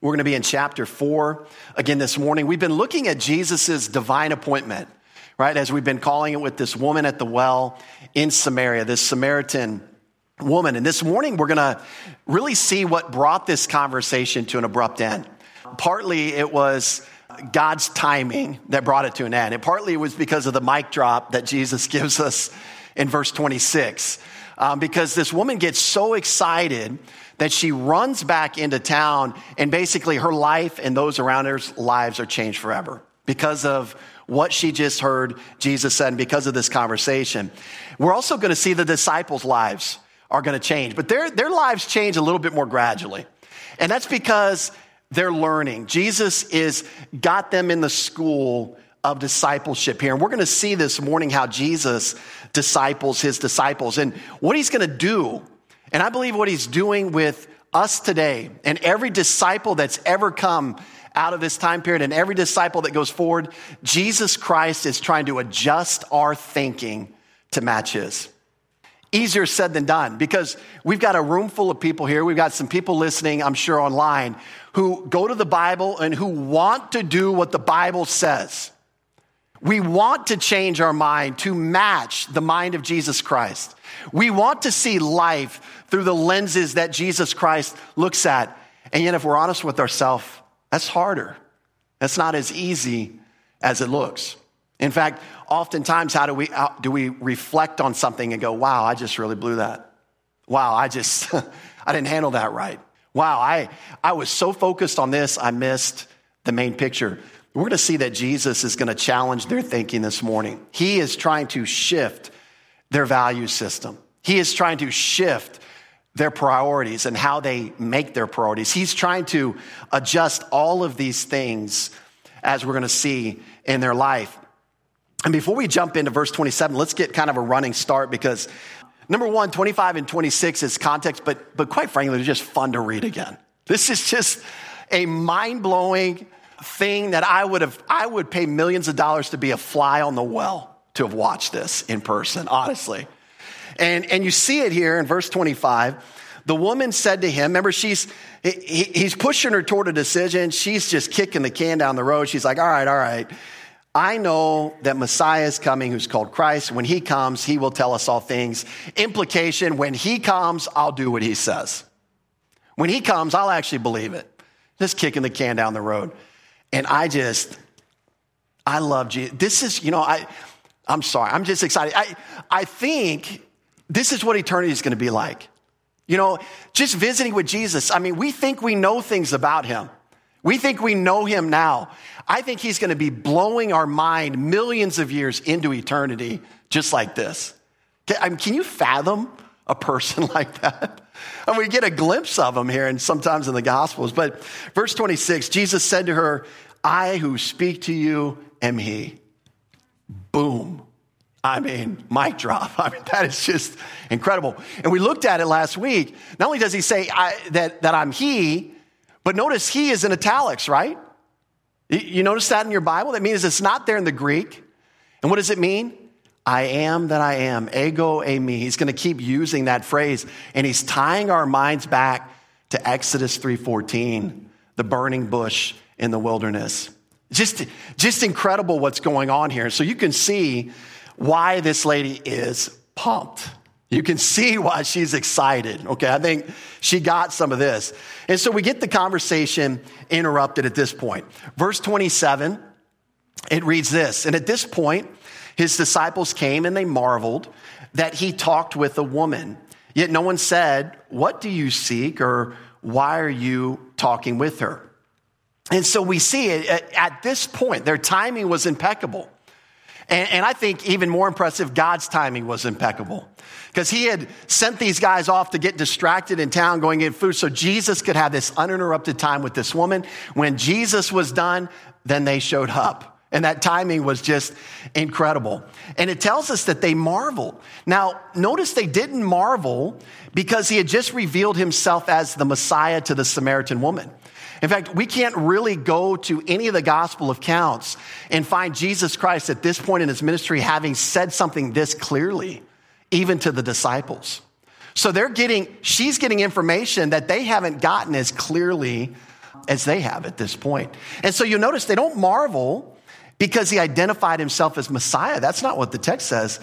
We're going to be in chapter four again this morning. We've been looking at Jesus' divine appointment, right? As we've been calling it with this woman at the well in Samaria, this Samaritan woman. And this morning, we're going to really see what brought this conversation to an abrupt end. Partly it was God's timing that brought it to an end, and partly it was because of the mic drop that Jesus gives us in verse 26. Um, because this woman gets so excited that she runs back into town and basically her life and those around her's lives are changed forever because of what she just heard Jesus said and because of this conversation. We're also going to see the disciples' lives are going to change, but their, their lives change a little bit more gradually. And that's because they're learning. Jesus is got them in the school of discipleship here. And we're going to see this morning how Jesus disciples his disciples and what he's going to do and I believe what he's doing with us today and every disciple that's ever come out of this time period and every disciple that goes forward, Jesus Christ is trying to adjust our thinking to match his. Easier said than done because we've got a room full of people here. We've got some people listening, I'm sure, online who go to the Bible and who want to do what the Bible says. We want to change our mind to match the mind of Jesus Christ. We want to see life through the lenses that Jesus Christ looks at. And yet, if we're honest with ourselves, that's harder. That's not as easy as it looks. In fact, oftentimes, how do we, how do we reflect on something and go, wow, I just really blew that? Wow, I just, I didn't handle that right. Wow, I, I was so focused on this, I missed the main picture. We're going to see that Jesus is going to challenge their thinking this morning. He is trying to shift their value system. He is trying to shift their priorities and how they make their priorities. He's trying to adjust all of these things as we're going to see in their life. And before we jump into verse 27, let's get kind of a running start because number one, 25 and 26 is context, but, but quite frankly, they're just fun to read again. This is just a mind blowing thing that I would have, I would pay millions of dollars to be a fly on the well to have watched this in person, honestly. And, and you see it here in verse 25. The woman said to him, remember, she's, he, he's pushing her toward a decision. She's just kicking the can down the road. She's like, all right, all right. I know that Messiah is coming, who's called Christ. When he comes, he will tell us all things. Implication, when he comes, I'll do what he says. When he comes, I'll actually believe it. Just kicking the can down the road. And I just, I love Jesus. This is, you know, I, I'm sorry. I'm just excited. I, I think this is what eternity is going to be like. You know, just visiting with Jesus. I mean, we think we know things about him. We think we know him now. I think he's going to be blowing our mind millions of years into eternity just like this. I mean, can you fathom a person like that? And we get a glimpse of him here and sometimes in the Gospels. But verse 26, Jesus said to her, I who speak to you am he. Boom. I mean, mic drop. I mean, that is just incredible. And we looked at it last week. Not only does he say I, that, that I'm he, but notice he is in italics, right? You notice that in your Bible? That means it's not there in the Greek. And what does it mean? I am that I am, ego eimi. He's going to keep using that phrase, and he's tying our minds back to Exodus 3:14, the burning bush in the wilderness. Just, just incredible what's going on here. So you can see why this lady is pumped. You can see why she's excited. Okay, I think she got some of this. And so we get the conversation interrupted at this point. Verse 27, it reads this And at this point, his disciples came and they marveled that he talked with a woman. Yet no one said, What do you seek? or Why are you talking with her? And so we see it at this point, their timing was impeccable. And, and I think even more impressive, God's timing was impeccable. Because he had sent these guys off to get distracted in town going in food so Jesus could have this uninterrupted time with this woman. When Jesus was done, then they showed up. And that timing was just incredible. And it tells us that they marveled. Now, notice they didn't marvel because he had just revealed himself as the Messiah to the Samaritan woman. In fact, we can't really go to any of the gospel accounts and find Jesus Christ at this point in his ministry having said something this clearly, even to the disciples. So they're getting, she's getting information that they haven't gotten as clearly as they have at this point. And so you'll notice they don't marvel because he identified himself as Messiah. That's not what the text says.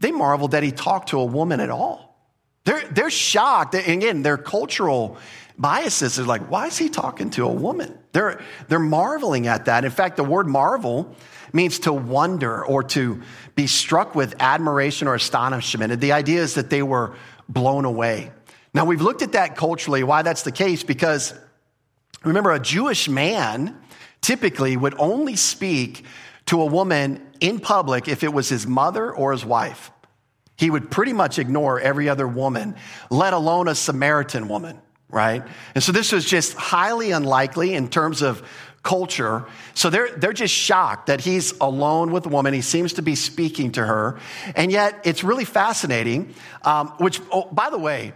They marveled that he talked to a woman at all. They're, they're shocked. And again, their cultural biases are like, why is he talking to a woman? They're, they're marveling at that. In fact, the word marvel means to wonder or to be struck with admiration or astonishment. And the idea is that they were blown away. Now, we've looked at that culturally, why that's the case, because remember, a Jewish man typically would only speak to a woman in public if it was his mother or his wife. He would pretty much ignore every other woman, let alone a Samaritan woman, right? And so this was just highly unlikely in terms of culture. So they're, they're just shocked that he's alone with a woman. He seems to be speaking to her. And yet it's really fascinating, um, which, oh, by the way,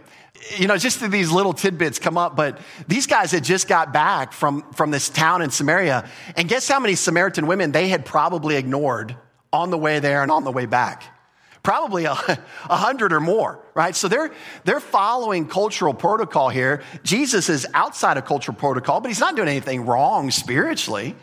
you know, just these little tidbits come up, but these guys had just got back from, from this town in Samaria. And guess how many Samaritan women they had probably ignored on the way there and on the way back? Probably a, a hundred or more, right? So they're, they're following cultural protocol here. Jesus is outside of cultural protocol, but he's not doing anything wrong spiritually.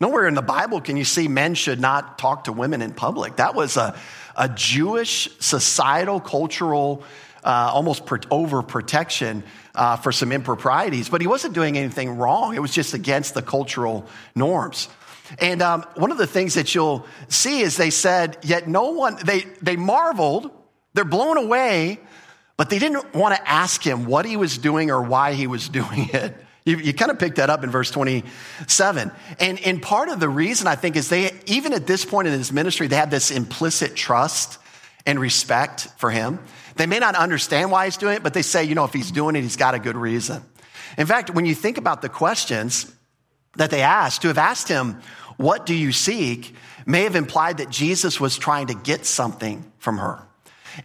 Nowhere in the Bible can you see men should not talk to women in public. That was a, a Jewish societal, cultural uh, almost per- overprotection uh, for some improprieties, but he wasn't doing anything wrong. It was just against the cultural norms. And um, one of the things that you'll see is they said, yet no one, they, they marveled, they're blown away, but they didn't want to ask him what he was doing or why he was doing it. You, you kind of picked that up in verse 27. And, and part of the reason I think is they, even at this point in his ministry, they had this implicit trust and respect for him. They may not understand why he's doing it, but they say, you know, if he's doing it, he's got a good reason. In fact, when you think about the questions that they asked, to have asked him, What do you seek? may have implied that Jesus was trying to get something from her.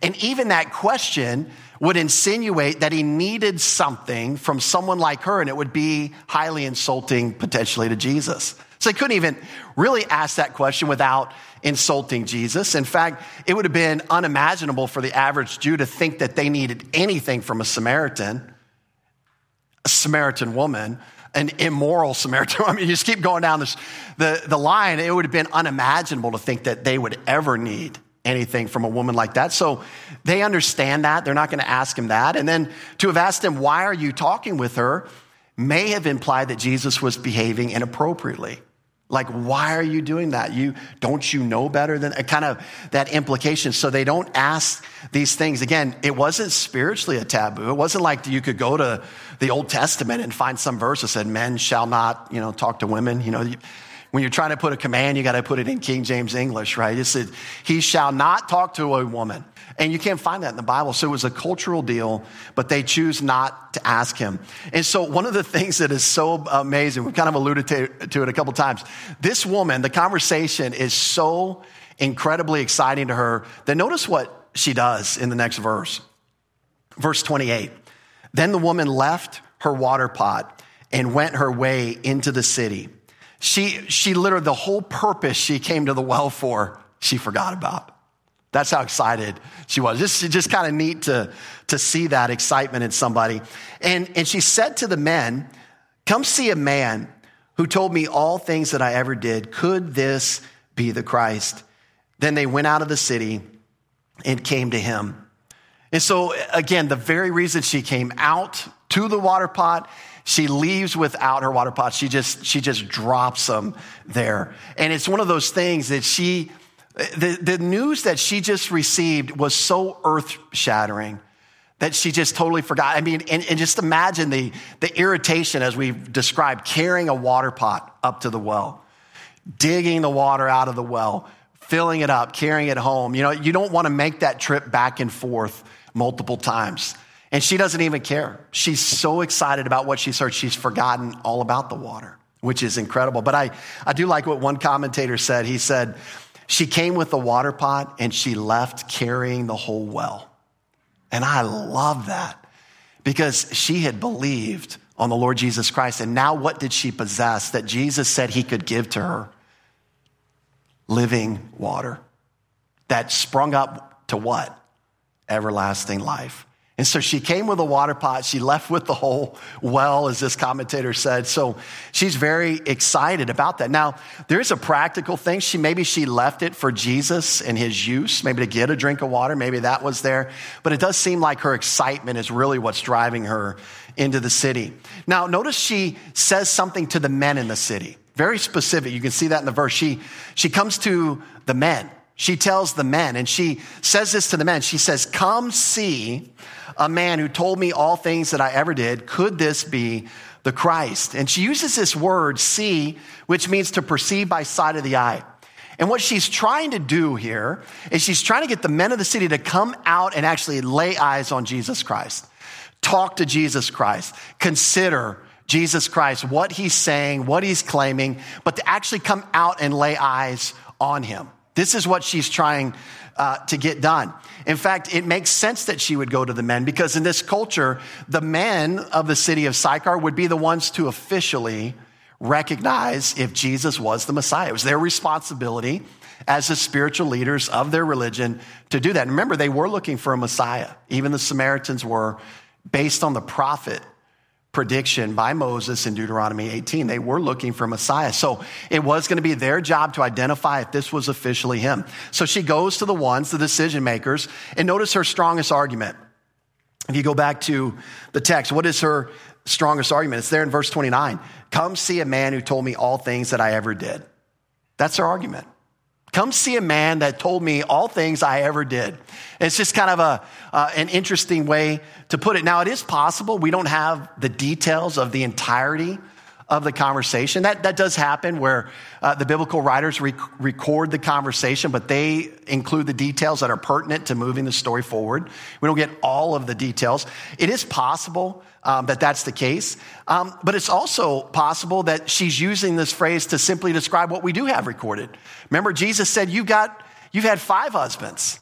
And even that question would insinuate that he needed something from someone like her, and it would be highly insulting potentially to Jesus. So they couldn't even really ask that question without insulting Jesus. In fact, it would have been unimaginable for the average Jew to think that they needed anything from a Samaritan, a Samaritan woman, an immoral Samaritan. I mean, you just keep going down this, the, the line. It would have been unimaginable to think that they would ever need anything from a woman like that. So they understand that. They're not going to ask him that. And then to have asked him, why are you talking with her? may have implied that Jesus was behaving inappropriately. Like, why are you doing that? You don't you know better than uh, kind of that implication. So they don't ask these things. Again, it wasn't spiritually a taboo. It wasn't like you could go to the Old Testament and find some verse that said men shall not, you know, talk to women. You know, when you're trying to put a command, you got to put it in King James English, right? It said, he shall not talk to a woman. And you can't find that in the Bible. So it was a cultural deal, but they choose not to ask him. And so one of the things that is so amazing, we've kind of alluded to, to it a couple times. This woman, the conversation is so incredibly exciting to her that notice what she does in the next verse. Verse 28. Then the woman left her water pot and went her way into the city. She, she literally, the whole purpose she came to the well for, she forgot about. That's how excited she was. Just, just kind of neat to, to see that excitement in somebody. And, and she said to the men, Come see a man who told me all things that I ever did. Could this be the Christ? Then they went out of the city and came to him. And so, again, the very reason she came out to the water pot, she leaves without her water pot. She just, she just drops them there. And it's one of those things that she, the, the news that she just received was so earth shattering that she just totally forgot. I mean, and, and, just imagine the, the irritation as we've described carrying a water pot up to the well, digging the water out of the well, filling it up, carrying it home. You know, you don't want to make that trip back and forth multiple times. And she doesn't even care. She's so excited about what she's heard, she's forgotten all about the water, which is incredible. But I, I do like what one commentator said. He said, she came with the water pot and she left carrying the whole well. And I love that because she had believed on the Lord Jesus Christ. And now what did she possess that Jesus said he could give to her? Living water that sprung up to what? Everlasting life. And so she came with a water pot. She left with the whole well, as this commentator said. So she's very excited about that. Now, there is a practical thing. She maybe she left it for Jesus and his use, maybe to get a drink of water. Maybe that was there. But it does seem like her excitement is really what's driving her into the city. Now, notice she says something to the men in the city. Very specific. You can see that in the verse. She, she comes to the men. She tells the men, and she says this to the men. She says, Come see a man who told me all things that I ever did. Could this be the Christ? And she uses this word, see, which means to perceive by sight of the eye. And what she's trying to do here is she's trying to get the men of the city to come out and actually lay eyes on Jesus Christ, talk to Jesus Christ, consider Jesus Christ, what he's saying, what he's claiming, but to actually come out and lay eyes on him. This is what she's trying uh, to get done. In fact, it makes sense that she would go to the men because in this culture, the men of the city of Sychar would be the ones to officially recognize if Jesus was the Messiah. It was their responsibility as the spiritual leaders of their religion to do that. And remember, they were looking for a Messiah. Even the Samaritans were based on the prophet prediction by Moses in Deuteronomy 18. They were looking for Messiah. So it was going to be their job to identify if this was officially him. So she goes to the ones, the decision makers, and notice her strongest argument. If you go back to the text, what is her strongest argument? It's there in verse 29. Come see a man who told me all things that I ever did. That's her argument. Come see a man that told me all things I ever did. It's just kind of a, uh, an interesting way to put it. Now, it is possible we don't have the details of the entirety of the conversation. That, that does happen where uh, the biblical writers rec- record the conversation, but they include the details that are pertinent to moving the story forward. We don't get all of the details. It is possible um, that that's the case, um, but it's also possible that she's using this phrase to simply describe what we do have recorded. Remember, Jesus said, "You've got, you've had five husbands,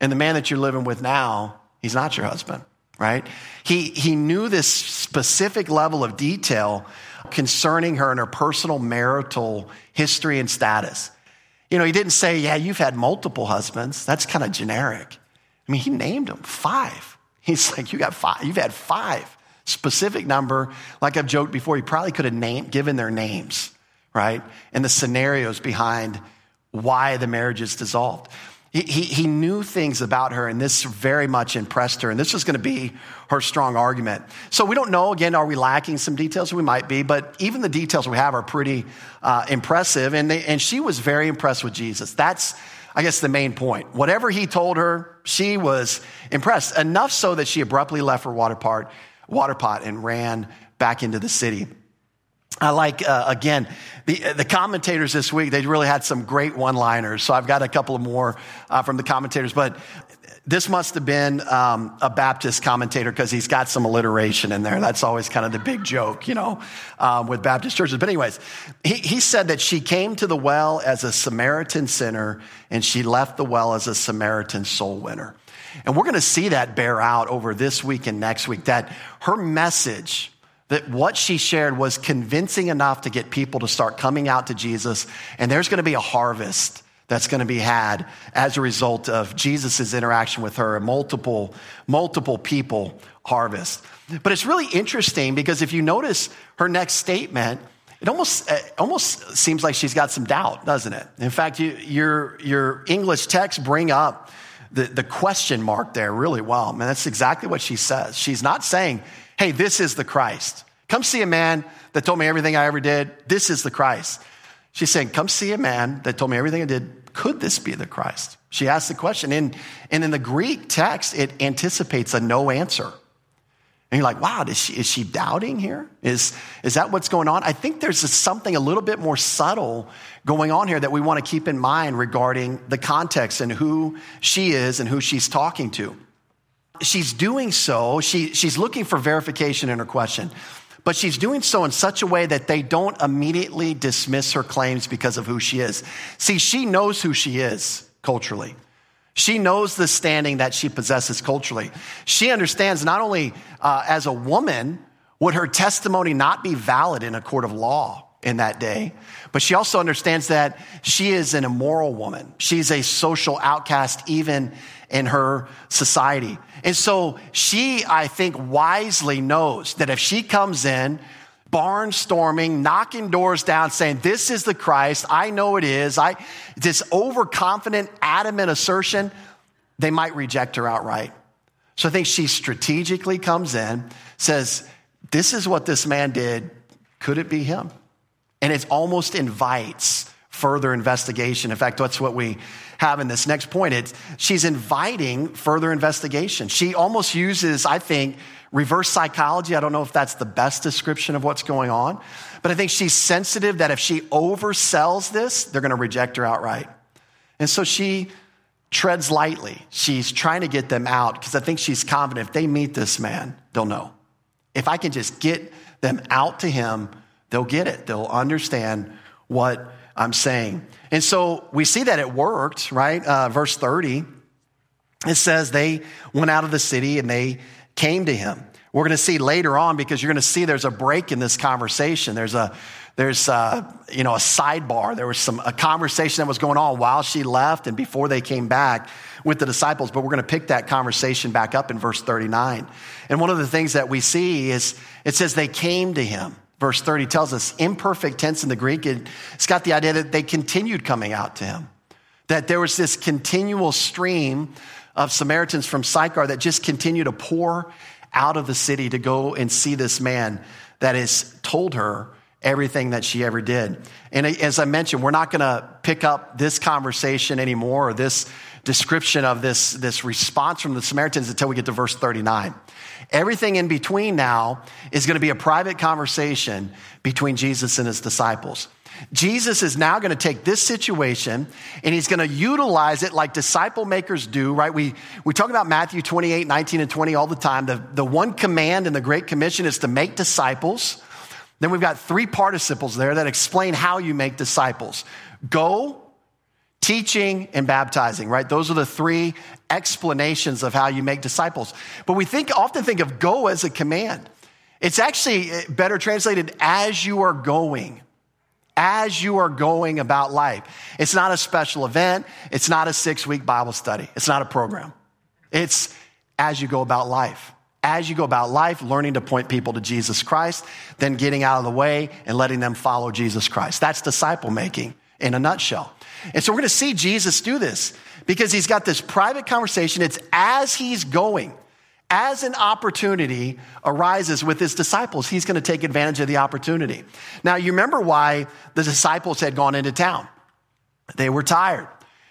and the man that you're living with now, he's not your husband." Right? He, he knew this specific level of detail concerning her and her personal marital history and status. You know, he didn't say, Yeah, you've had multiple husbands. That's kind of generic. I mean, he named them five. He's like, You got five. You've had five. Specific number. Like I've joked before, he probably could have named, given their names, right? And the scenarios behind why the marriage is dissolved. He, he, knew things about her, and this very much impressed her. And this was going to be her strong argument. So we don't know. Again, are we lacking some details? We might be, but even the details we have are pretty uh, impressive. And, they, and she was very impressed with Jesus. That's, I guess, the main point. Whatever he told her, she was impressed. Enough so that she abruptly left her water, part, water pot and ran back into the city. I like, uh, again, the, the commentators this week, they really had some great one liners. So I've got a couple of more uh, from the commentators, but this must have been um, a Baptist commentator because he's got some alliteration in there. That's always kind of the big joke, you know, um, with Baptist churches. But, anyways, he, he said that she came to the well as a Samaritan sinner and she left the well as a Samaritan soul winner. And we're going to see that bear out over this week and next week, that her message, that what she shared was convincing enough to get people to start coming out to Jesus. And there's going to be a harvest that's going to be had as a result of Jesus' interaction with her, multiple, multiple people harvest. But it's really interesting because if you notice her next statement, it almost, it almost seems like she's got some doubt, doesn't it? In fact, you, your, your English text bring up the, the question mark there really well. Man, that's exactly what she says. She's not saying, hey, this is the Christ. Come see a man that told me everything I ever did. This is the Christ. She's saying, come see a man that told me everything I did. Could this be the Christ? She asked the question. And, and in the Greek text, it anticipates a no answer. And you're like, wow, is she, is she doubting here? Is, is that what's going on? I think there's something a little bit more subtle going on here that we want to keep in mind regarding the context and who she is and who she's talking to she's doing so, she, she's looking for verification in her question, but she's doing so in such a way that they don't immediately dismiss her claims because of who she is. See, she knows who she is culturally. She knows the standing that she possesses culturally. She understands not only uh, as a woman would her testimony not be valid in a court of law, in that day. But she also understands that she is an immoral woman. She's a social outcast, even in her society. And so she, I think, wisely knows that if she comes in, barnstorming, knocking doors down, saying, This is the Christ, I know it is, I, this overconfident, adamant assertion, they might reject her outright. So I think she strategically comes in, says, This is what this man did. Could it be him? And it almost invites further investigation. In fact, that's what we have in this next point. It's, she's inviting further investigation. She almost uses, I think, reverse psychology. I don't know if that's the best description of what's going on, but I think she's sensitive that if she oversells this, they're going to reject her outright. And so she treads lightly. She's trying to get them out because I think she's confident if they meet this man, they'll know. If I can just get them out to him, they'll get it. They'll understand what I'm saying. And so we see that it worked, right? Uh, verse 30, it says they went out of the city and they came to him. We're going to see later on because you're going to see there's a break in this conversation. There's a there's a, you know a sidebar. There was some a conversation that was going on while she left and before they came back with the disciples. But we're going to pick that conversation back up in verse 39. And one of the things that we see is it says they came to him. Verse 30 tells us, imperfect tense in the Greek, it's got the idea that they continued coming out to him. That there was this continual stream of Samaritans from Sychar that just continue to pour out of the city to go and see this man that has told her everything that she ever did. And as I mentioned, we're not going to pick up this conversation anymore or this description of this, this response from the Samaritans until we get to verse 39. Everything in between now is going to be a private conversation between Jesus and his disciples. Jesus is now going to take this situation and he's going to utilize it like disciple makers do, right? We, we talk about Matthew 28, 19, and 20 all the time. The, the one command in the Great Commission is to make disciples. Then we've got three participles there that explain how you make disciples go, teaching, and baptizing, right? Those are the three explanations of how you make disciples. But we think, often think of go as a command. It's actually eh, better translated as you are going as you are going about life. It's not a special event. It's not a six week Bible study. It's not a program. It's as you go about life. As you go about life, learning to point people to Jesus Christ, then getting out of the way and letting them follow Jesus Christ. That's disciple making in a nutshell. And so we're going to see Jesus do this because he's got this private conversation. It's as he's going as an opportunity arises with his disciples, he's going to take advantage of the opportunity. Now, you remember why the disciples had gone into town. They were tired.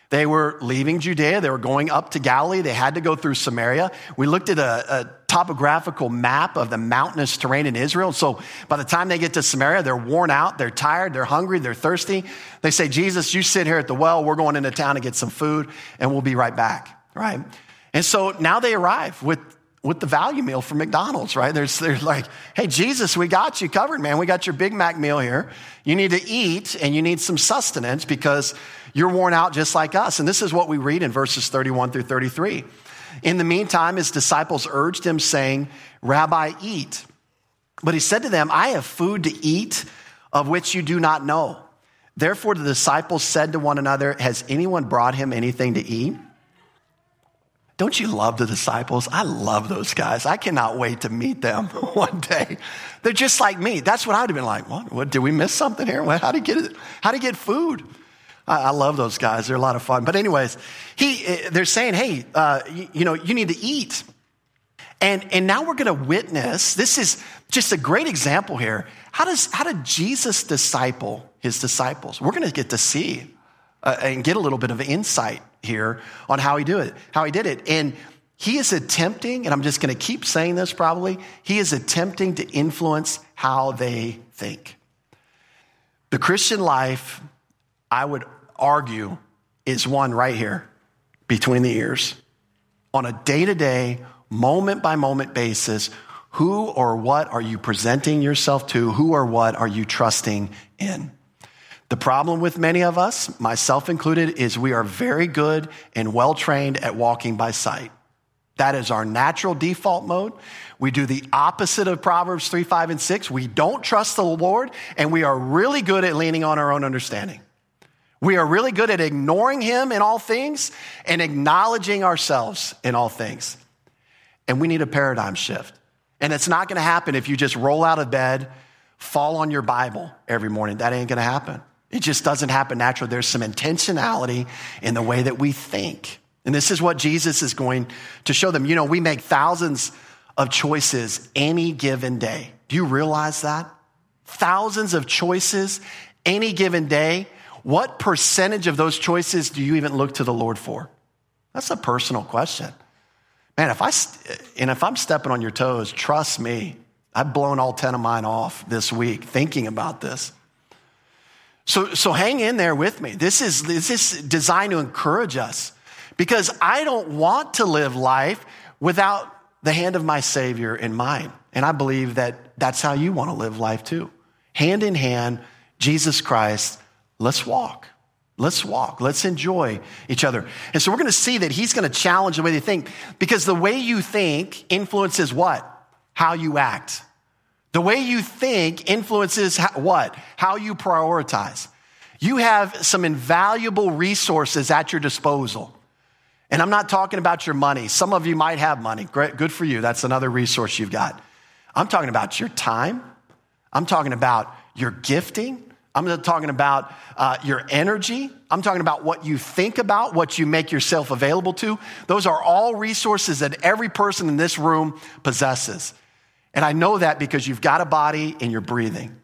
They were leaving Judea. They were going up to Galilee. They had to go through Samaria. We looked at a, a topographical map of the mountainous terrain in Israel. So by the time they get to Samaria, they're worn out, they're tired, they're hungry, they're thirsty. They say, Jesus, you sit here at the well. We're going into town to get some food and we'll be right back. Right. And so now they arrive with with the value meal from McDonald's, right? There's, they're like, hey, Jesus, we got you covered, man. We got your Big Mac meal here. You need to eat and you need some sustenance because you're worn out just like us. And this is what we read in verses 31 through 33. In the meantime, his disciples urged him, saying, Rabbi, eat. But he said to them, I have food to eat of which you do not know. Therefore, the disciples said to one another, Has anyone brought him anything to eat? Don't you love the disciples? I love those guys. I cannot wait to meet them one day. They're just like me. That's what I'd have been like. What? what did we miss something here? How you get? How you get food? I, love those guys. They're a lot of fun. But anyways, he, eh, they're saying, hey, uh, you, you know, you need to eat. And, and now we're going to witness. This is just a great example here. How does, how did Jesus disciple his disciples? We're going to get to see uh, and get a little bit of insight here on how he do it, how he did it. And he is attempting, and I'm just going to keep saying this probably, he is attempting to influence how they think. The Christian life, I would argue, is one right here between the ears. On a day to day, moment by moment basis, who or what are you presenting yourself to? Who or what are you trusting in? The problem with many of us, myself included, is we are very good and well trained at walking by sight. That is our natural default mode. We do the opposite of Proverbs 3, 5, and 6. We don't trust the Lord, and we are really good at leaning on our own understanding. We are really good at ignoring Him in all things and acknowledging ourselves in all things. And we need a paradigm shift. And it's not going to happen if you just roll out of bed, fall on your Bible every morning. That ain't going to happen. It just doesn't happen naturally. There's some intentionality in the way that we think. And this is what Jesus is going to show them. You know, we make thousands of choices any given day. Do you realize that? Thousands of choices any given day. What percentage of those choices do you even look to the Lord for? That's a personal question. Man, if I, and if I'm stepping on your toes, trust me, I've blown all 10 of mine off this week thinking about this. So, so hang in there with me. This is, this is designed to encourage us because I don't want to live life without the hand of my Savior in mind. And I believe that that's how you want to live life too. Hand in hand, Jesus Christ, let's walk. Let's walk. Let's enjoy each other. And so we're going to see that he's going to challenge the way they think because the way you think influences what? How you act. The way you think influences how, what? How you prioritize. You have some invaluable resources at your disposal. And I'm not talking about your money. Some of you might have money. Great, good for you. That's another resource you've got. I'm talking about your time. I'm talking about your gifting. I'm not talking about uh, your energy. I'm talking about what you think about, what you make yourself available to. Those are all resources that every person in this room possesses. And I know that because you've got a body and you're breathing.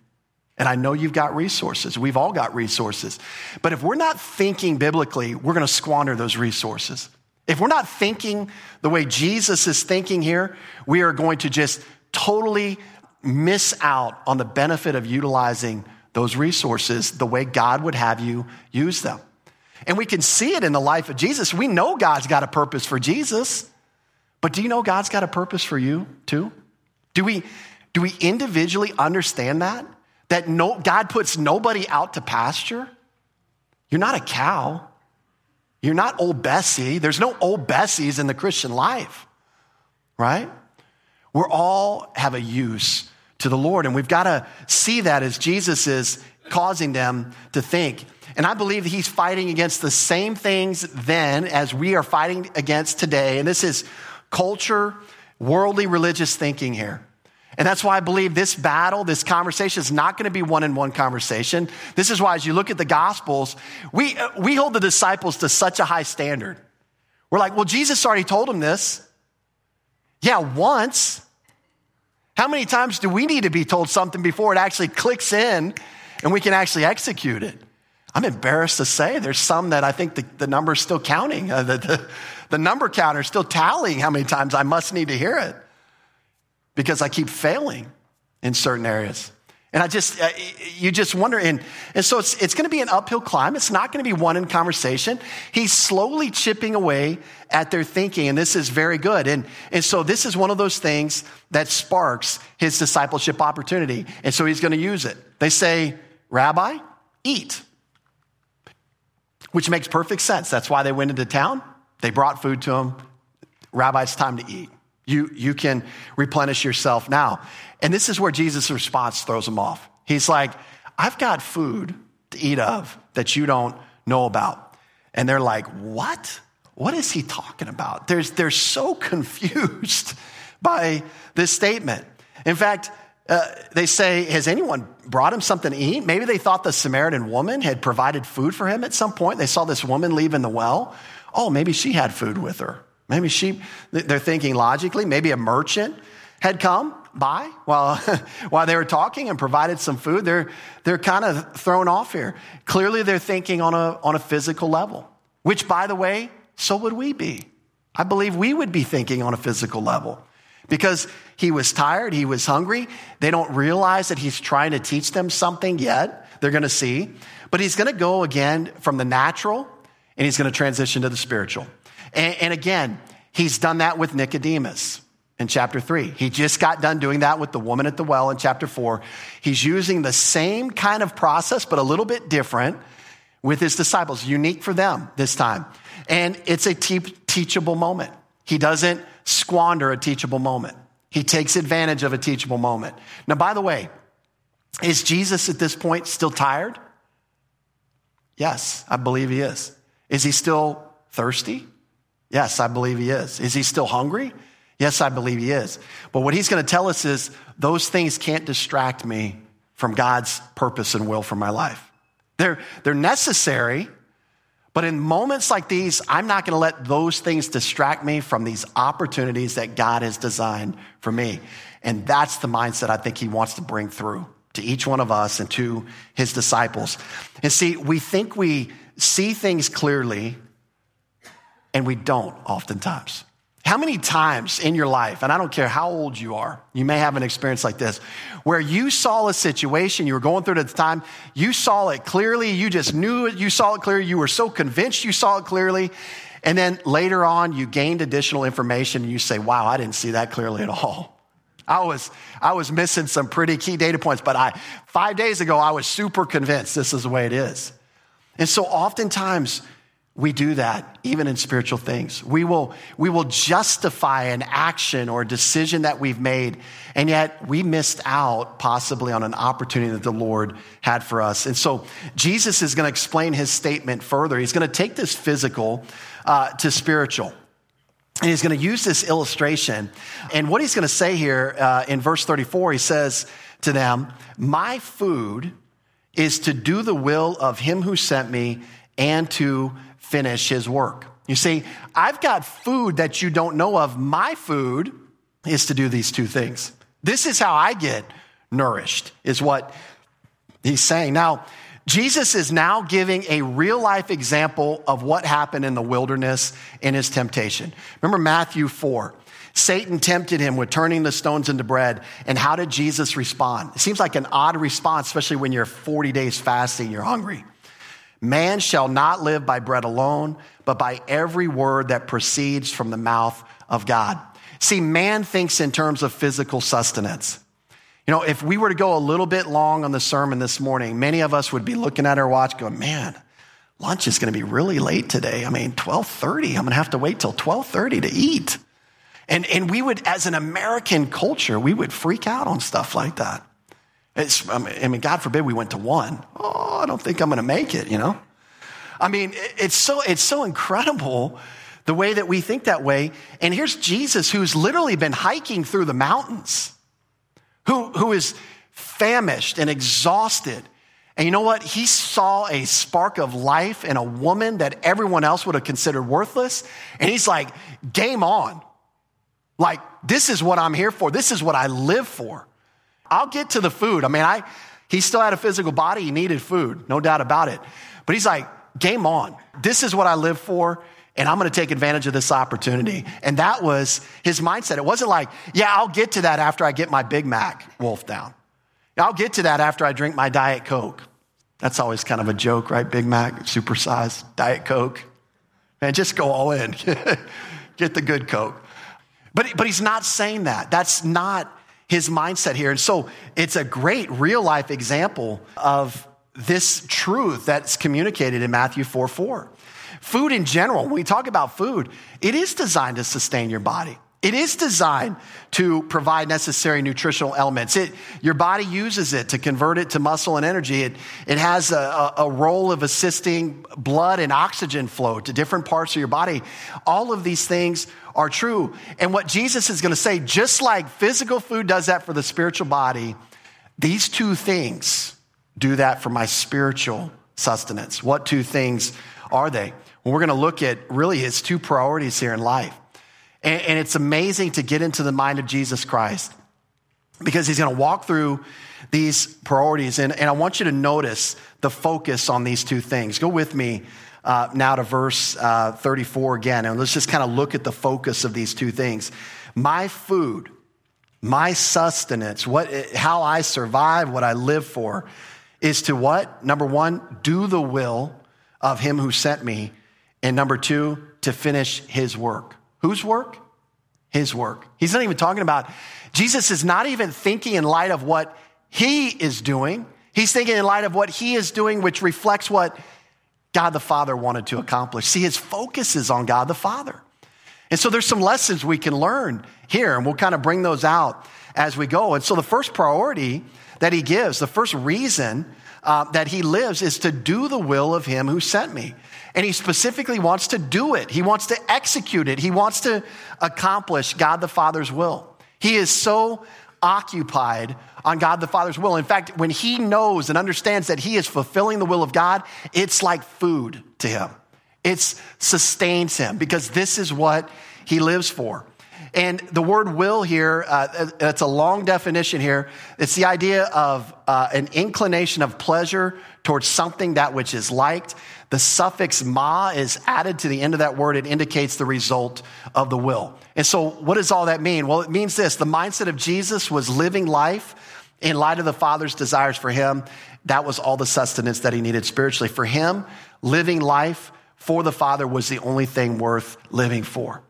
And I know you've got resources. We've all got resources. But if we're not thinking biblically, we're going to squander those resources. If we're not thinking the way Jesus is thinking here, we are going to just totally miss out on the benefit of utilizing those resources the way God would have you use them. And we can see it in the life of Jesus. We know God's got a purpose for Jesus, but do you know God's got a purpose for you too? Do we, do we individually understand that? That no, God puts nobody out to pasture? You're not a cow. You're not old Bessie. There's no old Bessies in the Christian life, right? We're all have a use to the Lord, and we've got to see that as Jesus is causing them to think. And I believe that he's fighting against the same things then as we are fighting against today. And this is culture, worldly religious thinking here. And that's why I believe this battle, this conversation is not going to be one in one conversation. This is why, as you look at the Gospels, we, uh, we hold the disciples to such a high standard. We're like, well, Jesus already told them this. Yeah, once. How many times do we need to be told something before it actually clicks in and we can actually execute it? I'm embarrassed to say there's some that I think the, the number's still counting. Uh, the, the, the number counter is still tallying how many times I must need to hear it because I keep failing in certain areas. And I just, uh, you just wonder. And, and so it's, it's going to be an uphill climb. It's not going to be one in conversation. He's slowly chipping away at their thinking, and this is very good. And, and so this is one of those things that sparks his discipleship opportunity. And so he's going to use it. They say, Rabbi, eat, which makes perfect sense. That's why they went into town. They brought food to him. Rabbi, it's time to eat. You, you can replenish yourself now. And this is where Jesus' response throws them off. He's like, I've got food to eat of that you don't know about. And they're like, What? What is he talking about? They're, they're so confused by this statement. In fact, uh, they say, Has anyone brought him something to eat? Maybe they thought the Samaritan woman had provided food for him at some point. They saw this woman leaving the well. Oh, maybe she had food with her. Maybe she, they're thinking logically, maybe a merchant had come by while, while they were talking and provided some food. They're, they're kind of thrown off here. Clearly, they're thinking on a, on a physical level, which, by the way, so would we be. I believe we would be thinking on a physical level because he was tired, he was hungry. They don't realize that he's trying to teach them something yet. They're going to see. But he's going to go again from the natural and he's going to transition to the spiritual. And, and again, he's done that with Nicodemus in chapter three. He just got done doing that with the woman at the well in chapter four. He's using the same kind of process, but a little bit different with his disciples, unique for them this time. And it's a te- teachable moment. He doesn't squander a teachable moment. He takes advantage of a teachable moment. Now, by the way, is Jesus at this point still tired? Yes, I believe he is. Is he still thirsty? Yes, I believe he is. Is he still hungry? Yes, I believe he is. But what he's going to tell us is those things can't distract me from God's purpose and will for my life. They're, they're necessary, but in moments like these, I'm not going to let those things distract me from these opportunities that God has designed for me. And that's the mindset I think he wants to bring through to each one of us and to his disciples. And see, we think we see things clearly and we don't oftentimes. How many times in your life, and I don't care how old you are, you may have an experience like this, where you saw a situation you were going through at the time, you saw it clearly, you just knew it, you saw it clearly, you were so convinced you saw it clearly, and then later on you gained additional information and you say, wow, I didn't see that clearly at all. I was, I was missing some pretty key data points, but I, five days ago, I was super convinced this is the way it is. And so oftentimes we do that even in spiritual things. We will, we will justify an action or a decision that we've made, and yet we missed out possibly on an opportunity that the Lord had for us. And so Jesus is going to explain his statement further. He's going to take this physical uh, to spiritual. And he's going to use this illustration. And what he's going to say here uh, in verse 34, he says to them, My food is to do the will of him who sent me and to finish his work. You see, I've got food that you don't know of. My food is to do these two things. This is how I get nourished, is what he's saying. Now, Jesus is now giving a real life example of what happened in the wilderness in his temptation. Remember Matthew 4. Satan tempted him with turning the stones into bread. And how did Jesus respond? It seems like an odd response, especially when you're 40 days fasting, you're hungry. Man shall not live by bread alone, but by every word that proceeds from the mouth of God. See, man thinks in terms of physical sustenance. You know, if we were to go a little bit long on the sermon this morning, many of us would be looking at our watch going, man, lunch is going to be really late today. I mean, 1230, I'm going to have to wait till 1230 to eat. And, and we would, as an American culture, we would freak out on stuff like that. It's, I mean, God forbid we went to one. Oh, I don't think I'm going to make it, you know? I mean, it's so, it's so incredible the way that we think that way. And here's Jesus who's literally been hiking through the mountains, who, who is famished and exhausted. And you know what? He saw a spark of life in a woman that everyone else would have considered worthless. And he's like, game on. Like, this is what I'm here for. This is what I live for. I'll get to the food. I mean, I, he still had a physical body. He needed food, no doubt about it. But he's like, game on. This is what I live for. And I'm going to take advantage of this opportunity. And that was his mindset. It wasn't like, yeah, I'll get to that after I get my Big Mac wolf down. I'll get to that after I drink my Diet Coke. That's always kind of a joke, right? Big Mac, supersized, Diet Coke. Man, just go all in. get the good Coke. But, but he's not saying that. That's not his mindset here. And so it's a great real life example of this truth that's communicated in Matthew 4 4. Food in general, when we talk about food, it is designed to sustain your body. It is designed to provide necessary nutritional elements. It, your body uses it to convert it to muscle and energy. It, it has a, a role of assisting blood and oxygen flow to different parts of your body. All of these things are true. And what Jesus is going to say, just like physical food does that for the spiritual body, these two things do that for my spiritual sustenance. What two things are they? Well, we're going to look at really his two priorities here in life. And, and it's amazing to get into the mind of Jesus Christ because he's going to walk through these priorities. And, and I want you to notice the focus on these two things. Go with me uh, now to verse uh, 34 again, and let's just kind of look at the focus of these two things. My food, my sustenance, what, how I survive, what I live for, is to what? Number one, do the will of him who sent me. And number two, to finish his work. Whose work? His work. He's not even talking about, Jesus is not even thinking in light of what he is doing. He's thinking in light of what he is doing, which reflects what God the Father wanted to accomplish. See, his focus is on God the Father. And so there's some lessons we can learn here, and we'll kind of bring those out as we go. And so the first priority that he gives, the first reason uh, that he lives is to do the will of him who sent me. And he specifically wants to do it. He wants to execute it. He wants to accomplish God the Father's will. He is so occupied on God the Father's will. In fact, when he knows and understands that he is fulfilling the will of God, it's like food to him. It sustains him because this is what he lives for. And the word will here, uh, it's a long definition here. It's the idea of uh, an inclination of pleasure towards something that which is liked. The suffix ma is added to the end of that word. It indicates the result of the will. And so, what does all that mean? Well, it means this the mindset of Jesus was living life in light of the Father's desires for him. That was all the sustenance that he needed spiritually. For him, living life for the Father was the only thing worth living for.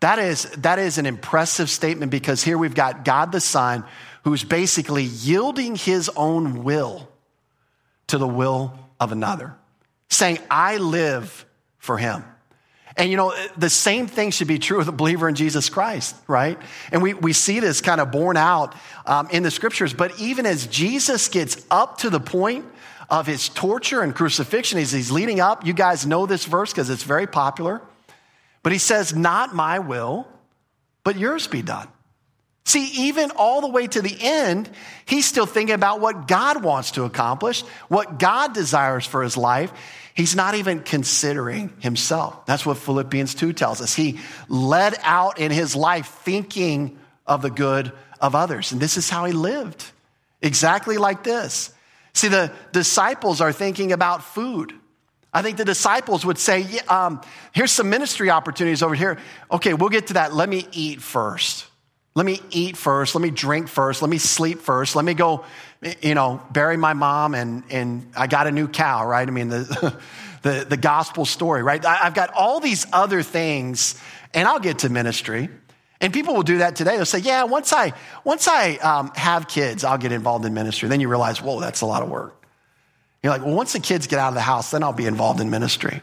That is, that is an impressive statement because here we've got God the Son who's basically yielding his own will to the will of another, saying, I live for him. And you know, the same thing should be true of a believer in Jesus Christ, right? And we, we see this kind of borne out um, in the scriptures. But even as Jesus gets up to the point of his torture and crucifixion, as he's leading up, you guys know this verse because it's very popular. But he says, Not my will, but yours be done. See, even all the way to the end, he's still thinking about what God wants to accomplish, what God desires for his life. He's not even considering himself. That's what Philippians 2 tells us. He led out in his life thinking of the good of others. And this is how he lived. Exactly like this. See, the disciples are thinking about food. I think the disciples would say, yeah, um, here's some ministry opportunities over here. Okay, we'll get to that. Let me eat first. Let me eat first. Let me drink first. Let me sleep first. Let me go, you know, bury my mom and, and I got a new cow, right? I mean, the, the, the gospel story, right? I've got all these other things and I'll get to ministry. And people will do that today. They'll say, yeah, once I, once I um, have kids, I'll get involved in ministry. Then you realize, whoa, that's a lot of work. You're like, well, once the kids get out of the house, then I'll be involved in ministry.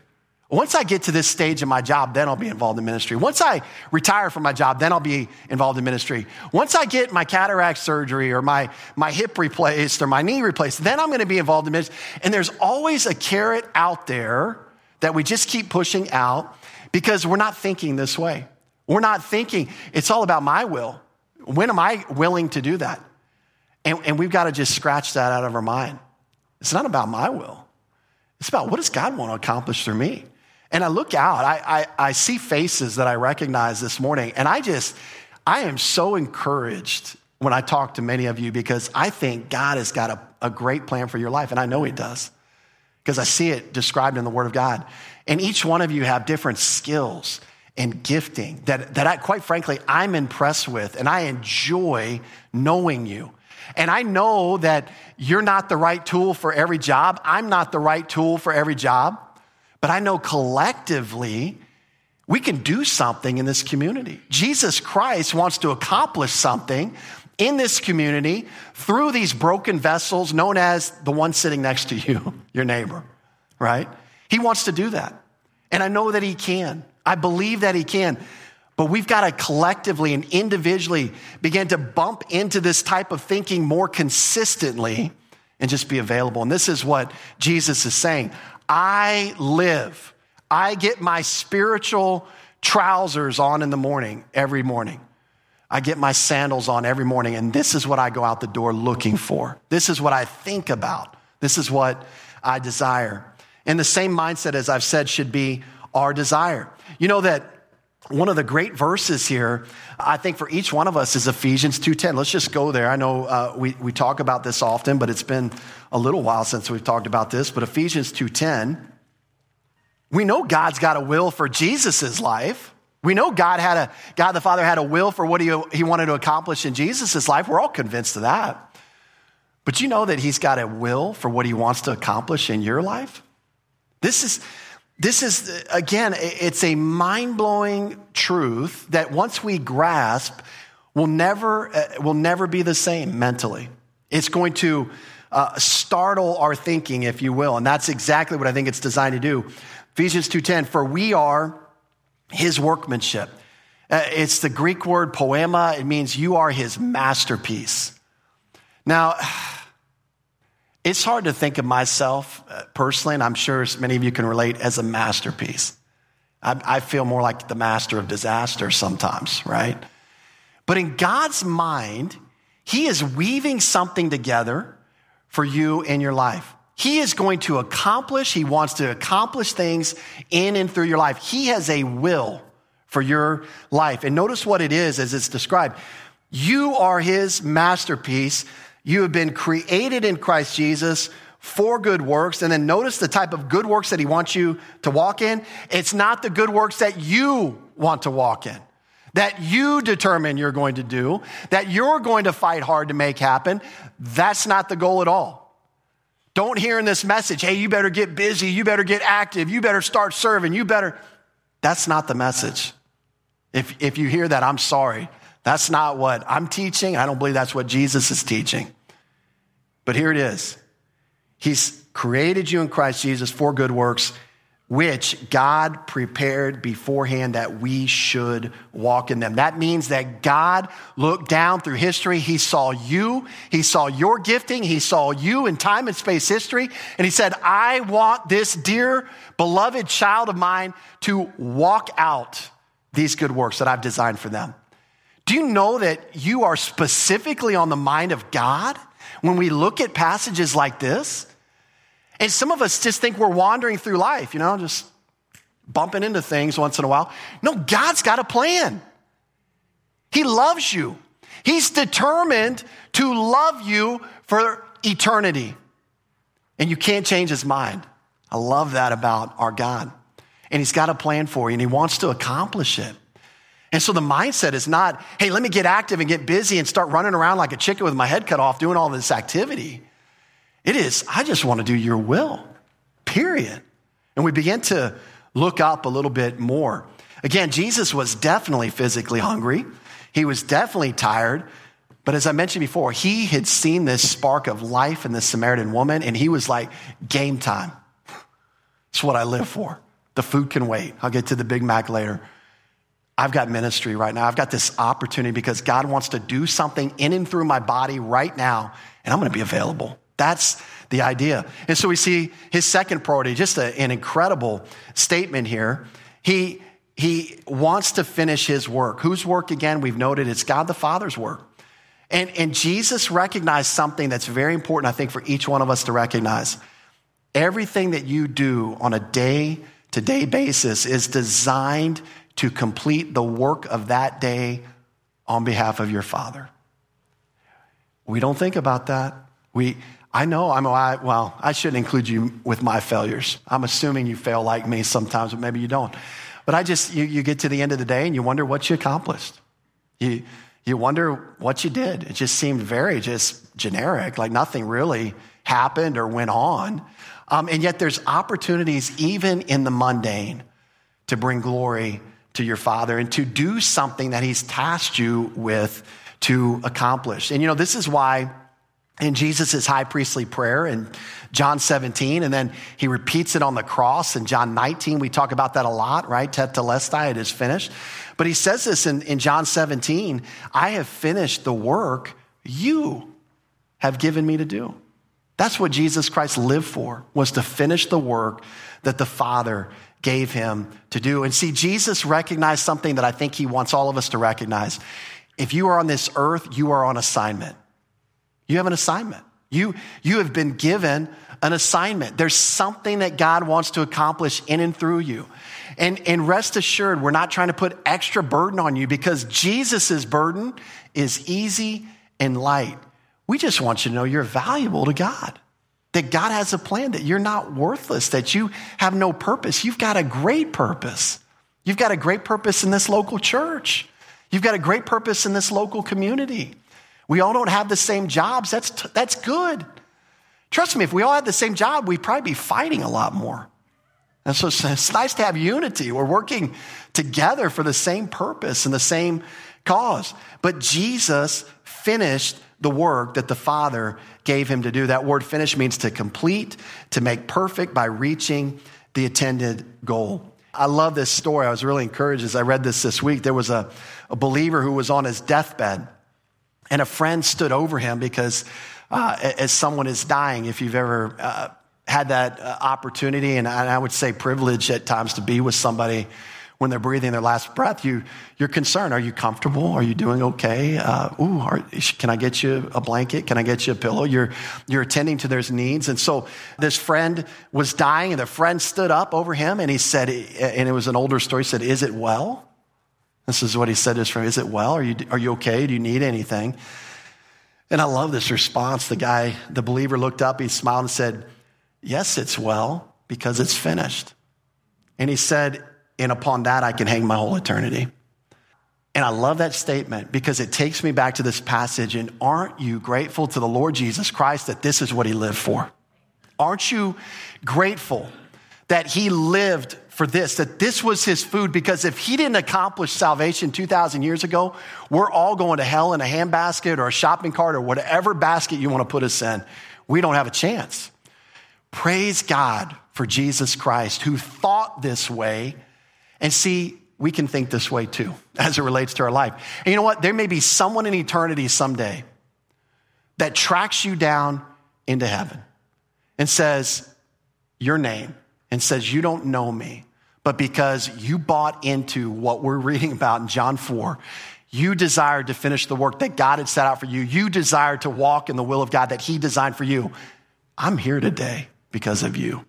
Once I get to this stage in my job, then I'll be involved in ministry. Once I retire from my job, then I'll be involved in ministry. Once I get my cataract surgery or my, my hip replaced or my knee replaced, then I'm going to be involved in ministry. And there's always a carrot out there that we just keep pushing out because we're not thinking this way. We're not thinking it's all about my will. When am I willing to do that? And, and we've got to just scratch that out of our mind. It's not about my will. It's about what does God want to accomplish through me? And I look out, I, I, I see faces that I recognize this morning, and I just, I am so encouraged when I talk to many of you because I think God has got a, a great plan for your life, and I know He does because I see it described in the Word of God. And each one of you have different skills and gifting that, that I, quite frankly, I'm impressed with, and I enjoy knowing you. And I know that you're not the right tool for every job. I'm not the right tool for every job. But I know collectively, we can do something in this community. Jesus Christ wants to accomplish something in this community through these broken vessels known as the one sitting next to you, your neighbor, right? He wants to do that. And I know that he can. I believe that he can. But we've got to collectively and individually begin to bump into this type of thinking more consistently and just be available. And this is what Jesus is saying. I live. I get my spiritual trousers on in the morning, every morning. I get my sandals on every morning, and this is what I go out the door looking for. This is what I think about. This is what I desire. And the same mindset, as I've said, should be our desire. You know that one of the great verses here, I think for each one of us is Ephesians 2.10. Let's just go there. I know uh, we, we talk about this often, but it's been a little while since we've talked about this. But Ephesians 2.10, we know God's got a will for Jesus' life. We know God had a, God the Father had a will for what he, he wanted to accomplish in Jesus' life. We're all convinced of that. But you know that he's got a will for what he wants to accomplish in your life? This is, this is, again, it's a mind blowing truth that once we grasp, will never, uh, will never be the same mentally. It's going to uh, startle our thinking, if you will. And that's exactly what I think it's designed to do. Ephesians 2.10, for we are his workmanship. Uh, it's the Greek word poema. It means you are his masterpiece. Now, it's hard to think of myself uh, personally, and I'm sure many of you can relate, as a masterpiece. I, I feel more like the master of disaster sometimes, right? But in God's mind, he is weaving something together for you in your life. He is going to accomplish, he wants to accomplish things in and through your life. He has a will for your life. And notice what it is as it's described. You are his masterpiece. You have been created in Christ Jesus for good works. And then notice the type of good works that he wants you to walk in. It's not the good works that you want to walk in, that you determine you're going to do, that you're going to fight hard to make happen. That's not the goal at all. Don't hear in this message, hey, you better get busy, you better get active, you better start serving, you better. That's not the message. If, if you hear that, I'm sorry. That's not what I'm teaching. I don't believe that's what Jesus is teaching. But here it is He's created you in Christ Jesus for good works which God prepared beforehand that we should walk in them. That means that God looked down through history. He saw you. He saw your gifting. He saw you in time and space history. And he said, I want this dear, beloved child of mine to walk out these good works that I've designed for them. Do you know that you are specifically on the mind of God when we look at passages like this? And some of us just think we're wandering through life, you know, just bumping into things once in a while. No, God's got a plan. He loves you. He's determined to love you for eternity. And you can't change his mind. I love that about our God. And he's got a plan for you and he wants to accomplish it. And so the mindset is not, hey, let me get active and get busy and start running around like a chicken with my head cut off doing all this activity. It is, I just want to do your will, period. And we begin to look up a little bit more. Again, Jesus was definitely physically hungry. He was definitely tired. But as I mentioned before, he had seen this spark of life in the Samaritan woman, and he was like, game time. It's what I live for. The food can wait. I'll get to the Big Mac later. I've got ministry right now. I've got this opportunity because God wants to do something in and through my body right now, and I'm going to be available. That's the idea. And so we see his second priority, just a, an incredible statement here. He, he wants to finish his work. Whose work again? We've noted it's God the Father's work. And, and Jesus recognized something that's very important, I think, for each one of us to recognize. Everything that you do on a day to day basis is designed to complete the work of that day on behalf of your Father. We don't think about that. We, I know I'm, a, well, I shouldn't include you with my failures. I'm assuming you fail like me sometimes, but maybe you don't. But I just, you, you get to the end of the day and you wonder what you accomplished. You, you wonder what you did. It just seemed very just generic, like nothing really happened or went on. Um, and yet there's opportunities even in the mundane to bring glory to your father and to do something that he's tasked you with to accomplish. And you know, this is why in Jesus' high priestly prayer in John 17, and then he repeats it on the cross in John 19. We talk about that a lot, right? Tetelestai, it is finished. But he says this in, in John 17 I have finished the work you have given me to do. That's what Jesus Christ lived for, was to finish the work that the Father gave him to do. And see, Jesus recognized something that I think he wants all of us to recognize. If you are on this earth, you are on assignment. You have an assignment. You, you have been given an assignment. There's something that God wants to accomplish in and through you. And, and rest assured, we're not trying to put extra burden on you because Jesus' burden is easy and light. We just want you to know you're valuable to God, that God has a plan, that you're not worthless, that you have no purpose. You've got a great purpose. You've got a great purpose in this local church. You've got a great purpose in this local community. We all don't have the same jobs. That's, t- that's good. Trust me, if we all had the same job, we'd probably be fighting a lot more. And so it's, it's nice to have unity. We're working together for the same purpose and the same cause. But Jesus finished the work that the Father gave him to do. That word finish means to complete, to make perfect by reaching the intended goal. I love this story. I was really encouraged as I read this this week. There was a, a believer who was on his deathbed, and a friend stood over him because uh, as someone is dying, if you've ever uh, had that uh, opportunity, and I would say privilege at times to be with somebody when they're breathing their last breath, you, you're concerned. Are you comfortable? Are you doing okay? Uh, ooh, are, can I get you a blanket? Can I get you a pillow? You're, you're attending to their needs. And so this friend was dying and the friend stood up over him and he said, and it was an older story, he said, is it well? This is what he said to his friend. Is it well? Are you, are you okay? Do you need anything? And I love this response. The guy, the believer looked up, he smiled and said, yes, it's well because it's finished. And he said, and upon that I can hang my whole eternity. And I love that statement because it takes me back to this passage. And aren't you grateful to the Lord Jesus Christ that this is what he lived for? Aren't you grateful that he lived for this, that this was his food? Because if he didn't accomplish salvation 2,000 years ago, we're all going to hell in a handbasket or a shopping cart or whatever basket you want to put us in. We don't have a chance. Praise God for Jesus Christ who thought this way and see, we can think this way too as it relates to our life. And you know what? There may be someone in eternity someday that tracks you down into heaven and says your name and says, You don't know me, but because you bought into what we're reading about in John 4, you desired to finish the work that God had set out for you. You desired to walk in the will of God that He designed for you. I'm here today because of you.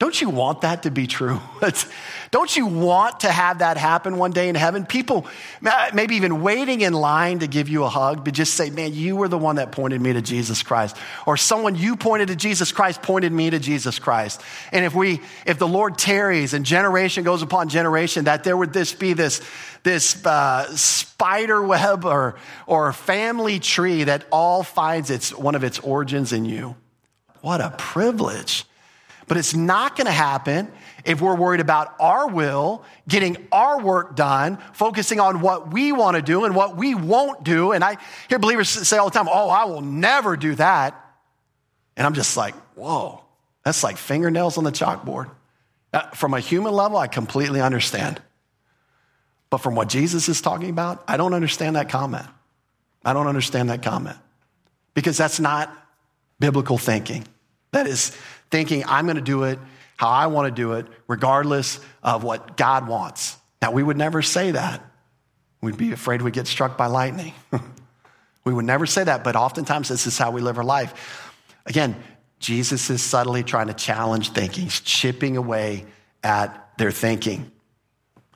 Don't you want that to be true? Don't you want to have that happen one day in heaven? People maybe even waiting in line to give you a hug, but just say, man, you were the one that pointed me to Jesus Christ. Or someone you pointed to Jesus Christ pointed me to Jesus Christ. And if we, if the Lord tarries and generation goes upon generation, that there would this be this, this uh, spider web or, or family tree that all finds its, one of its origins in you. What a privilege. But it's not going to happen if we're worried about our will, getting our work done, focusing on what we want to do and what we won't do. And I hear believers say all the time, Oh, I will never do that. And I'm just like, Whoa, that's like fingernails on the chalkboard. Uh, from a human level, I completely understand. But from what Jesus is talking about, I don't understand that comment. I don't understand that comment because that's not biblical thinking. That is thinking I'm going to do it how I want to do it, regardless of what God wants. Now, we would never say that. We'd be afraid we'd get struck by lightning. we would never say that, but oftentimes this is how we live our life. Again, Jesus is subtly trying to challenge thinking, He's chipping away at their thinking.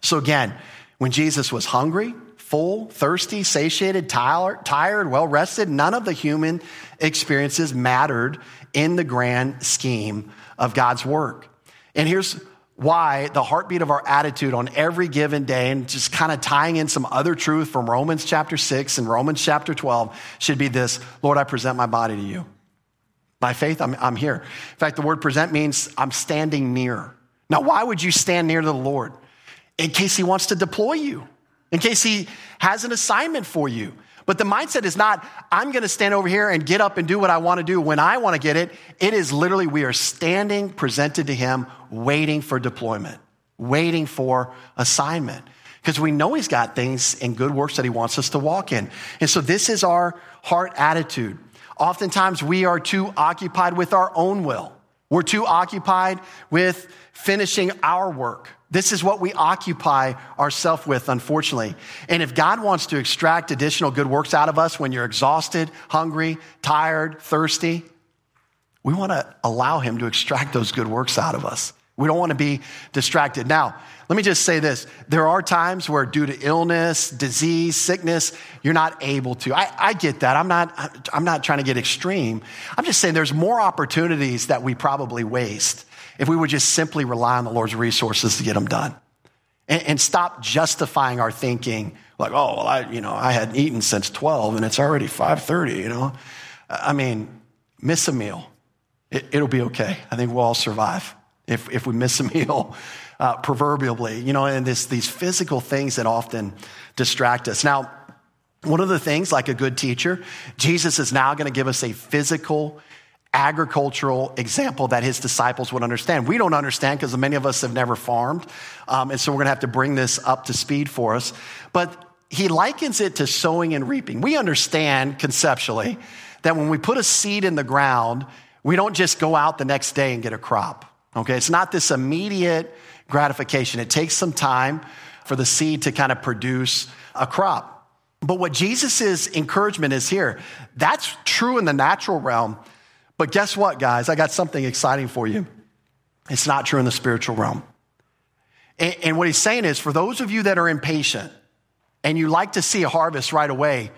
So, again, when Jesus was hungry, full, thirsty, satiated, tired, tired well rested, none of the human experiences mattered in the grand scheme of God's work. And here's why the heartbeat of our attitude on every given day, and just kind of tying in some other truth from Romans chapter 6 and Romans chapter 12, should be this Lord, I present my body to you. By faith, I'm, I'm here. In fact, the word present means I'm standing near. Now, why would you stand near to the Lord? In case He wants to deploy you, in case He has an assignment for you. But the mindset is not, I'm going to stand over here and get up and do what I want to do when I want to get it. It is literally, we are standing presented to Him, waiting for deployment, waiting for assignment. Because we know He's got things and good works that He wants us to walk in. And so this is our heart attitude. Oftentimes we are too occupied with our own will. We're too occupied with finishing our work. This is what we occupy ourselves with, unfortunately. And if God wants to extract additional good works out of us when you're exhausted, hungry, tired, thirsty, we want to allow Him to extract those good works out of us. We don't want to be distracted. Now, let me just say this. There are times where, due to illness, disease, sickness, you're not able to. I, I, get that. I'm not, I'm not trying to get extreme. I'm just saying there's more opportunities that we probably waste if we would just simply rely on the Lord's resources to get them done and, and stop justifying our thinking like, oh, well, I, you know, I hadn't eaten since 12 and it's already 5.30, you know? I mean, miss a meal. It, it'll be okay. I think we'll all survive if, if we miss a meal, uh, proverbially, you know, and this, these physical things that often distract us. Now, one of the things, like a good teacher, Jesus is now going to give us a physical agricultural example that his disciples would understand. We don't understand because many of us have never farmed. Um, and so we're going to have to bring this up to speed for us. But he likens it to sowing and reaping. We understand conceptually that when we put a seed in the ground, we don't just go out the next day and get a crop. Okay, it's not this immediate gratification. It takes some time for the seed to kind of produce a crop. But what Jesus' encouragement is here, that's true in the natural realm. But guess what, guys? I got something exciting for you. It's not true in the spiritual realm. And, and what he's saying is for those of you that are impatient and you like to see a harvest right away,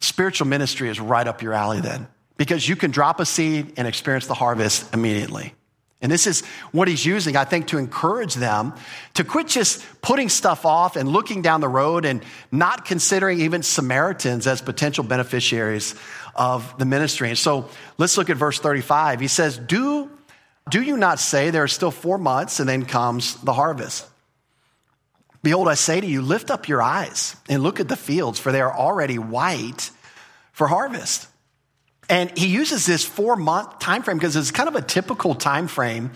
spiritual ministry is right up your alley then because you can drop a seed and experience the harvest immediately. And this is what he's using, I think, to encourage them to quit just putting stuff off and looking down the road and not considering even Samaritans as potential beneficiaries of the ministry. And so let's look at verse 35. He says, Do, do you not say there are still four months and then comes the harvest? Behold, I say to you, lift up your eyes and look at the fields, for they are already white for harvest. And he uses this four month time frame because it's kind of a typical time frame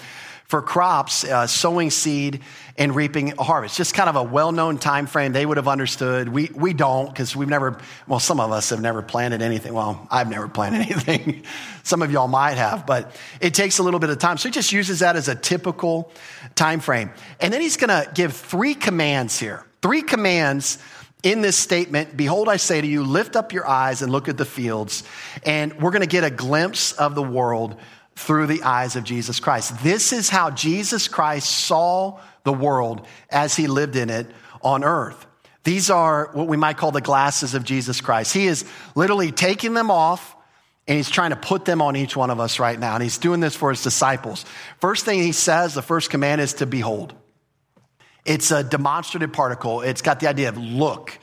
for crops, uh, sowing seed and reaping a harvest. Just kind of a well-known time frame they would have understood. We, we don't because we've never, well, some of us have never planted anything. Well, I've never planted anything. some of y'all might have, but it takes a little bit of time. So he just uses that as a typical time frame. And then he's going to give three commands here. Three commands in this statement, behold, I say to you, lift up your eyes and look at the fields. And we're going to get a glimpse of the world through the eyes of Jesus Christ. This is how Jesus Christ saw the world as he lived in it on earth. These are what we might call the glasses of Jesus Christ. He is literally taking them off and he's trying to put them on each one of us right now. And he's doing this for his disciples. First thing he says, the first command is to behold. It's a demonstrative particle. It's got the idea of look,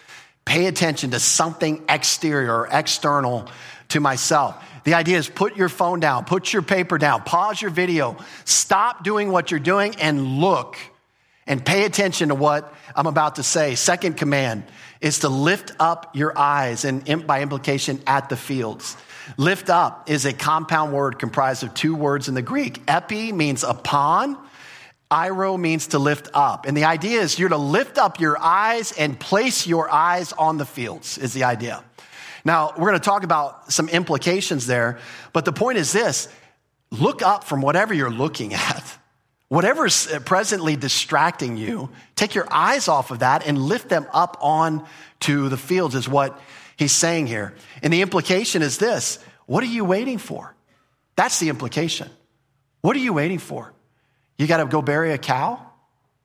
pay attention to something exterior or external to myself. The idea is put your phone down, put your paper down, pause your video, stop doing what you're doing and look and pay attention to what I'm about to say. Second command is to lift up your eyes and by implication at the fields. Lift up is a compound word comprised of two words in the Greek. Epi means upon airo means to lift up. And the idea is you're to lift up your eyes and place your eyes on the fields, is the idea. Now, we're going to talk about some implications there, but the point is this look up from whatever you're looking at. Whatever's presently distracting you, take your eyes off of that and lift them up on to the fields, is what he's saying here. And the implication is this what are you waiting for? That's the implication. What are you waiting for? You got to go bury a cow?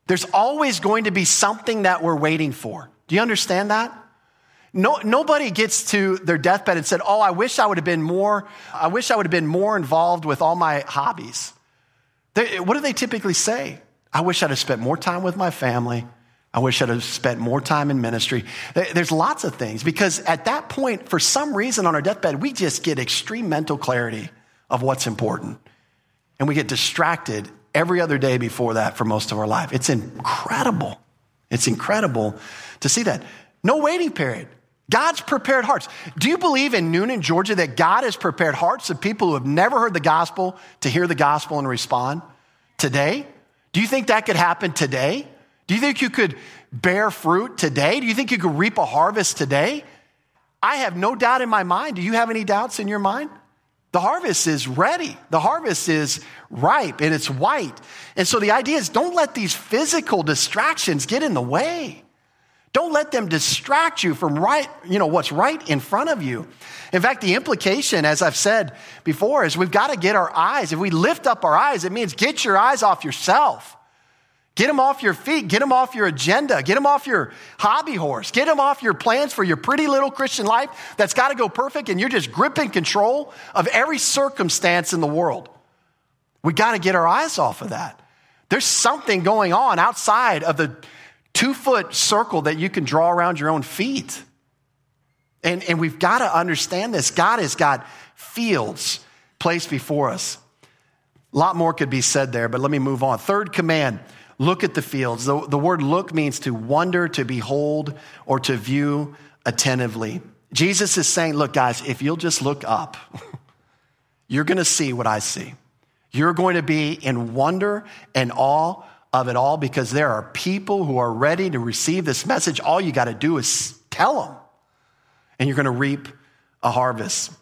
There's always going to be something that we're waiting for. Do you understand that? No, nobody gets to their deathbed and said, Oh, I wish I would have been more, I wish I would have been more involved with all my hobbies. They, what do they typically say? I wish I'd have spent more time with my family. I wish I'd have spent more time in ministry. There's lots of things because at that point, for some reason on our deathbed, we just get extreme mental clarity of what's important. And we get distracted every other day before that for most of our life. It's incredible. It's incredible to see that. No waiting period. God's prepared hearts. Do you believe in Newnan, Georgia, that God has prepared hearts of people who have never heard the gospel to hear the gospel and respond today? Do you think that could happen today? Do you think you could bear fruit today? Do you think you could reap a harvest today? I have no doubt in my mind. Do you have any doubts in your mind? The harvest is ready. The harvest is ripe and it's white. And so the idea is don't let these physical distractions get in the way. Don't let them distract you from right, you know, what's right in front of you. In fact, the implication, as I've said before, is we've got to get our eyes. If we lift up our eyes, it means get your eyes off yourself. Get them off your feet. Get them off your agenda. Get them off your hobby horse. Get them off your plans for your pretty little Christian life that's got to go perfect and you're just gripping control of every circumstance in the world. We got to get our eyes off of that. There's something going on outside of the two foot circle that you can draw around your own feet. And, and we've got to understand this. God has got fields placed before us. A lot more could be said there, but let me move on. Third command Look at the fields. The, the word look means to wonder, to behold, or to view attentively. Jesus is saying, Look, guys, if you'll just look up, you're going to see what I see. You're going to be in wonder and awe of it all because there are people who are ready to receive this message. All you got to do is tell them, and you're going to reap a harvest.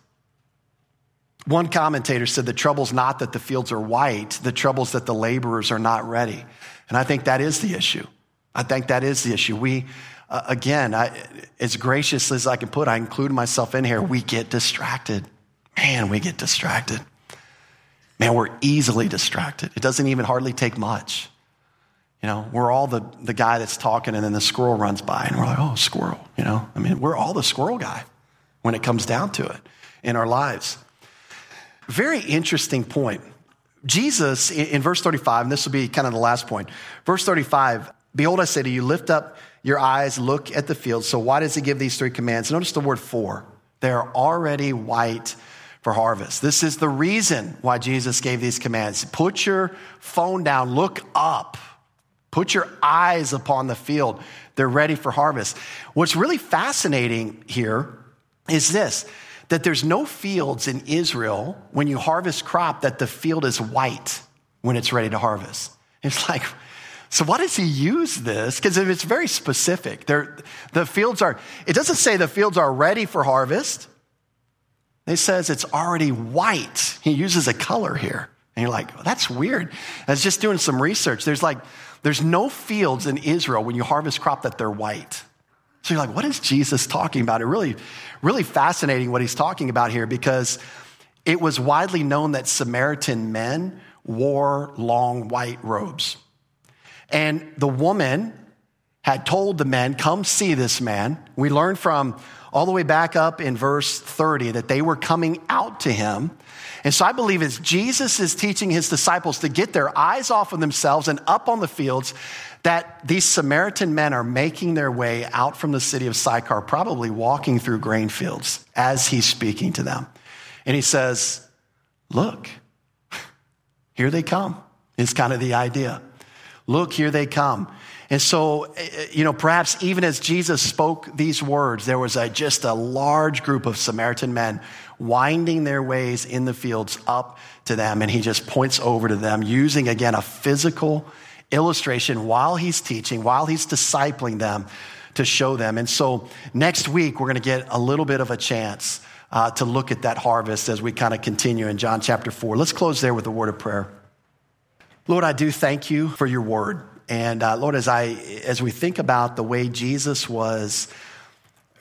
One commentator said the trouble's not that the fields are white, the trouble's that the laborers are not ready. And I think that is the issue. I think that is the issue. We, uh, again, I, as gracious as I can put, I include myself in here, we get distracted. Man, we get distracted. Man, we're easily distracted. It doesn't even hardly take much. You know, we're all the, the guy that's talking and then the squirrel runs by and we're like, oh, squirrel. You know, I mean, we're all the squirrel guy when it comes down to it in our lives. Very interesting point. Jesus, in verse 35, and this will be kind of the last point. Verse 35, behold, I say to you, lift up your eyes, look at the field. So why does he give these three commands? Notice the word for. They're already white for harvest. This is the reason why Jesus gave these commands. Put your phone down, look up, put your eyes upon the field. They're ready for harvest. What's really fascinating here is this that there's no fields in Israel when you harvest crop that the field is white when it's ready to harvest. It's like, so why does he use this? Because it's very specific. They're, the fields are, it doesn't say the fields are ready for harvest. It says it's already white. He uses a color here. And you're like, well, that's weird. I was just doing some research. There's like, there's no fields in Israel when you harvest crop that they're white. So you're like, what is Jesus talking about? It really, really fascinating what he's talking about here because it was widely known that Samaritan men wore long white robes. And the woman had told the men, come see this man. We learn from all the way back up in verse 30 that they were coming out to him. And so I believe as Jesus is teaching his disciples to get their eyes off of themselves and up on the fields, that these Samaritan men are making their way out from the city of Sychar, probably walking through grain fields as he's speaking to them. And he says, Look, here they come, is kind of the idea. Look, here they come. And so, eh, eh, you know, perhaps even as Jesus spoke these words, there was a, just a large group of Samaritan men winding their ways in the fields up to them. And he just points over to them using, again, a physical illustration while he's teaching, while he's discipling them to show them. And so next week, we're going to get a little bit of a chance uh, to look at that harvest as we kind of continue in John chapter 4. Let's close there with a word of prayer. Lord, I do thank you for your word. And uh, Lord, as I as we think about the way Jesus was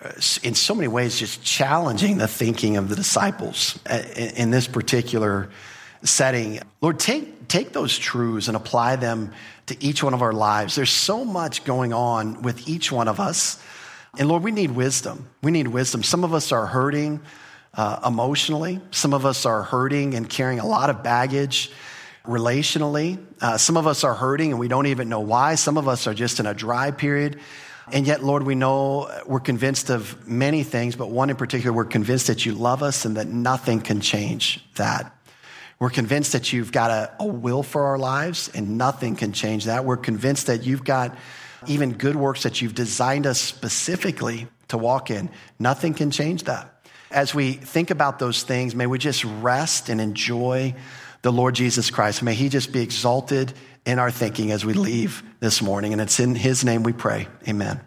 uh, in so many ways just challenging the thinking of the disciples uh, in this particular setting, Lord, take take those truths and apply them to each one of our lives. There's so much going on with each one of us. And Lord, we need wisdom. We need wisdom. Some of us are hurting uh, emotionally. Some of us are hurting and carrying a lot of baggage relationally. Uh, some of us are hurting and we don't even know why. Some of us are just in a dry period. And yet, Lord, we know we're convinced of many things, but one in particular, we're convinced that you love us and that nothing can change that. We're convinced that you've got a, a will for our lives and nothing can change that. We're convinced that you've got even good works that you've designed us specifically to walk in. Nothing can change that. As we think about those things, may we just rest and enjoy the Lord Jesus Christ. May he just be exalted in our thinking as we leave this morning. And it's in his name we pray. Amen.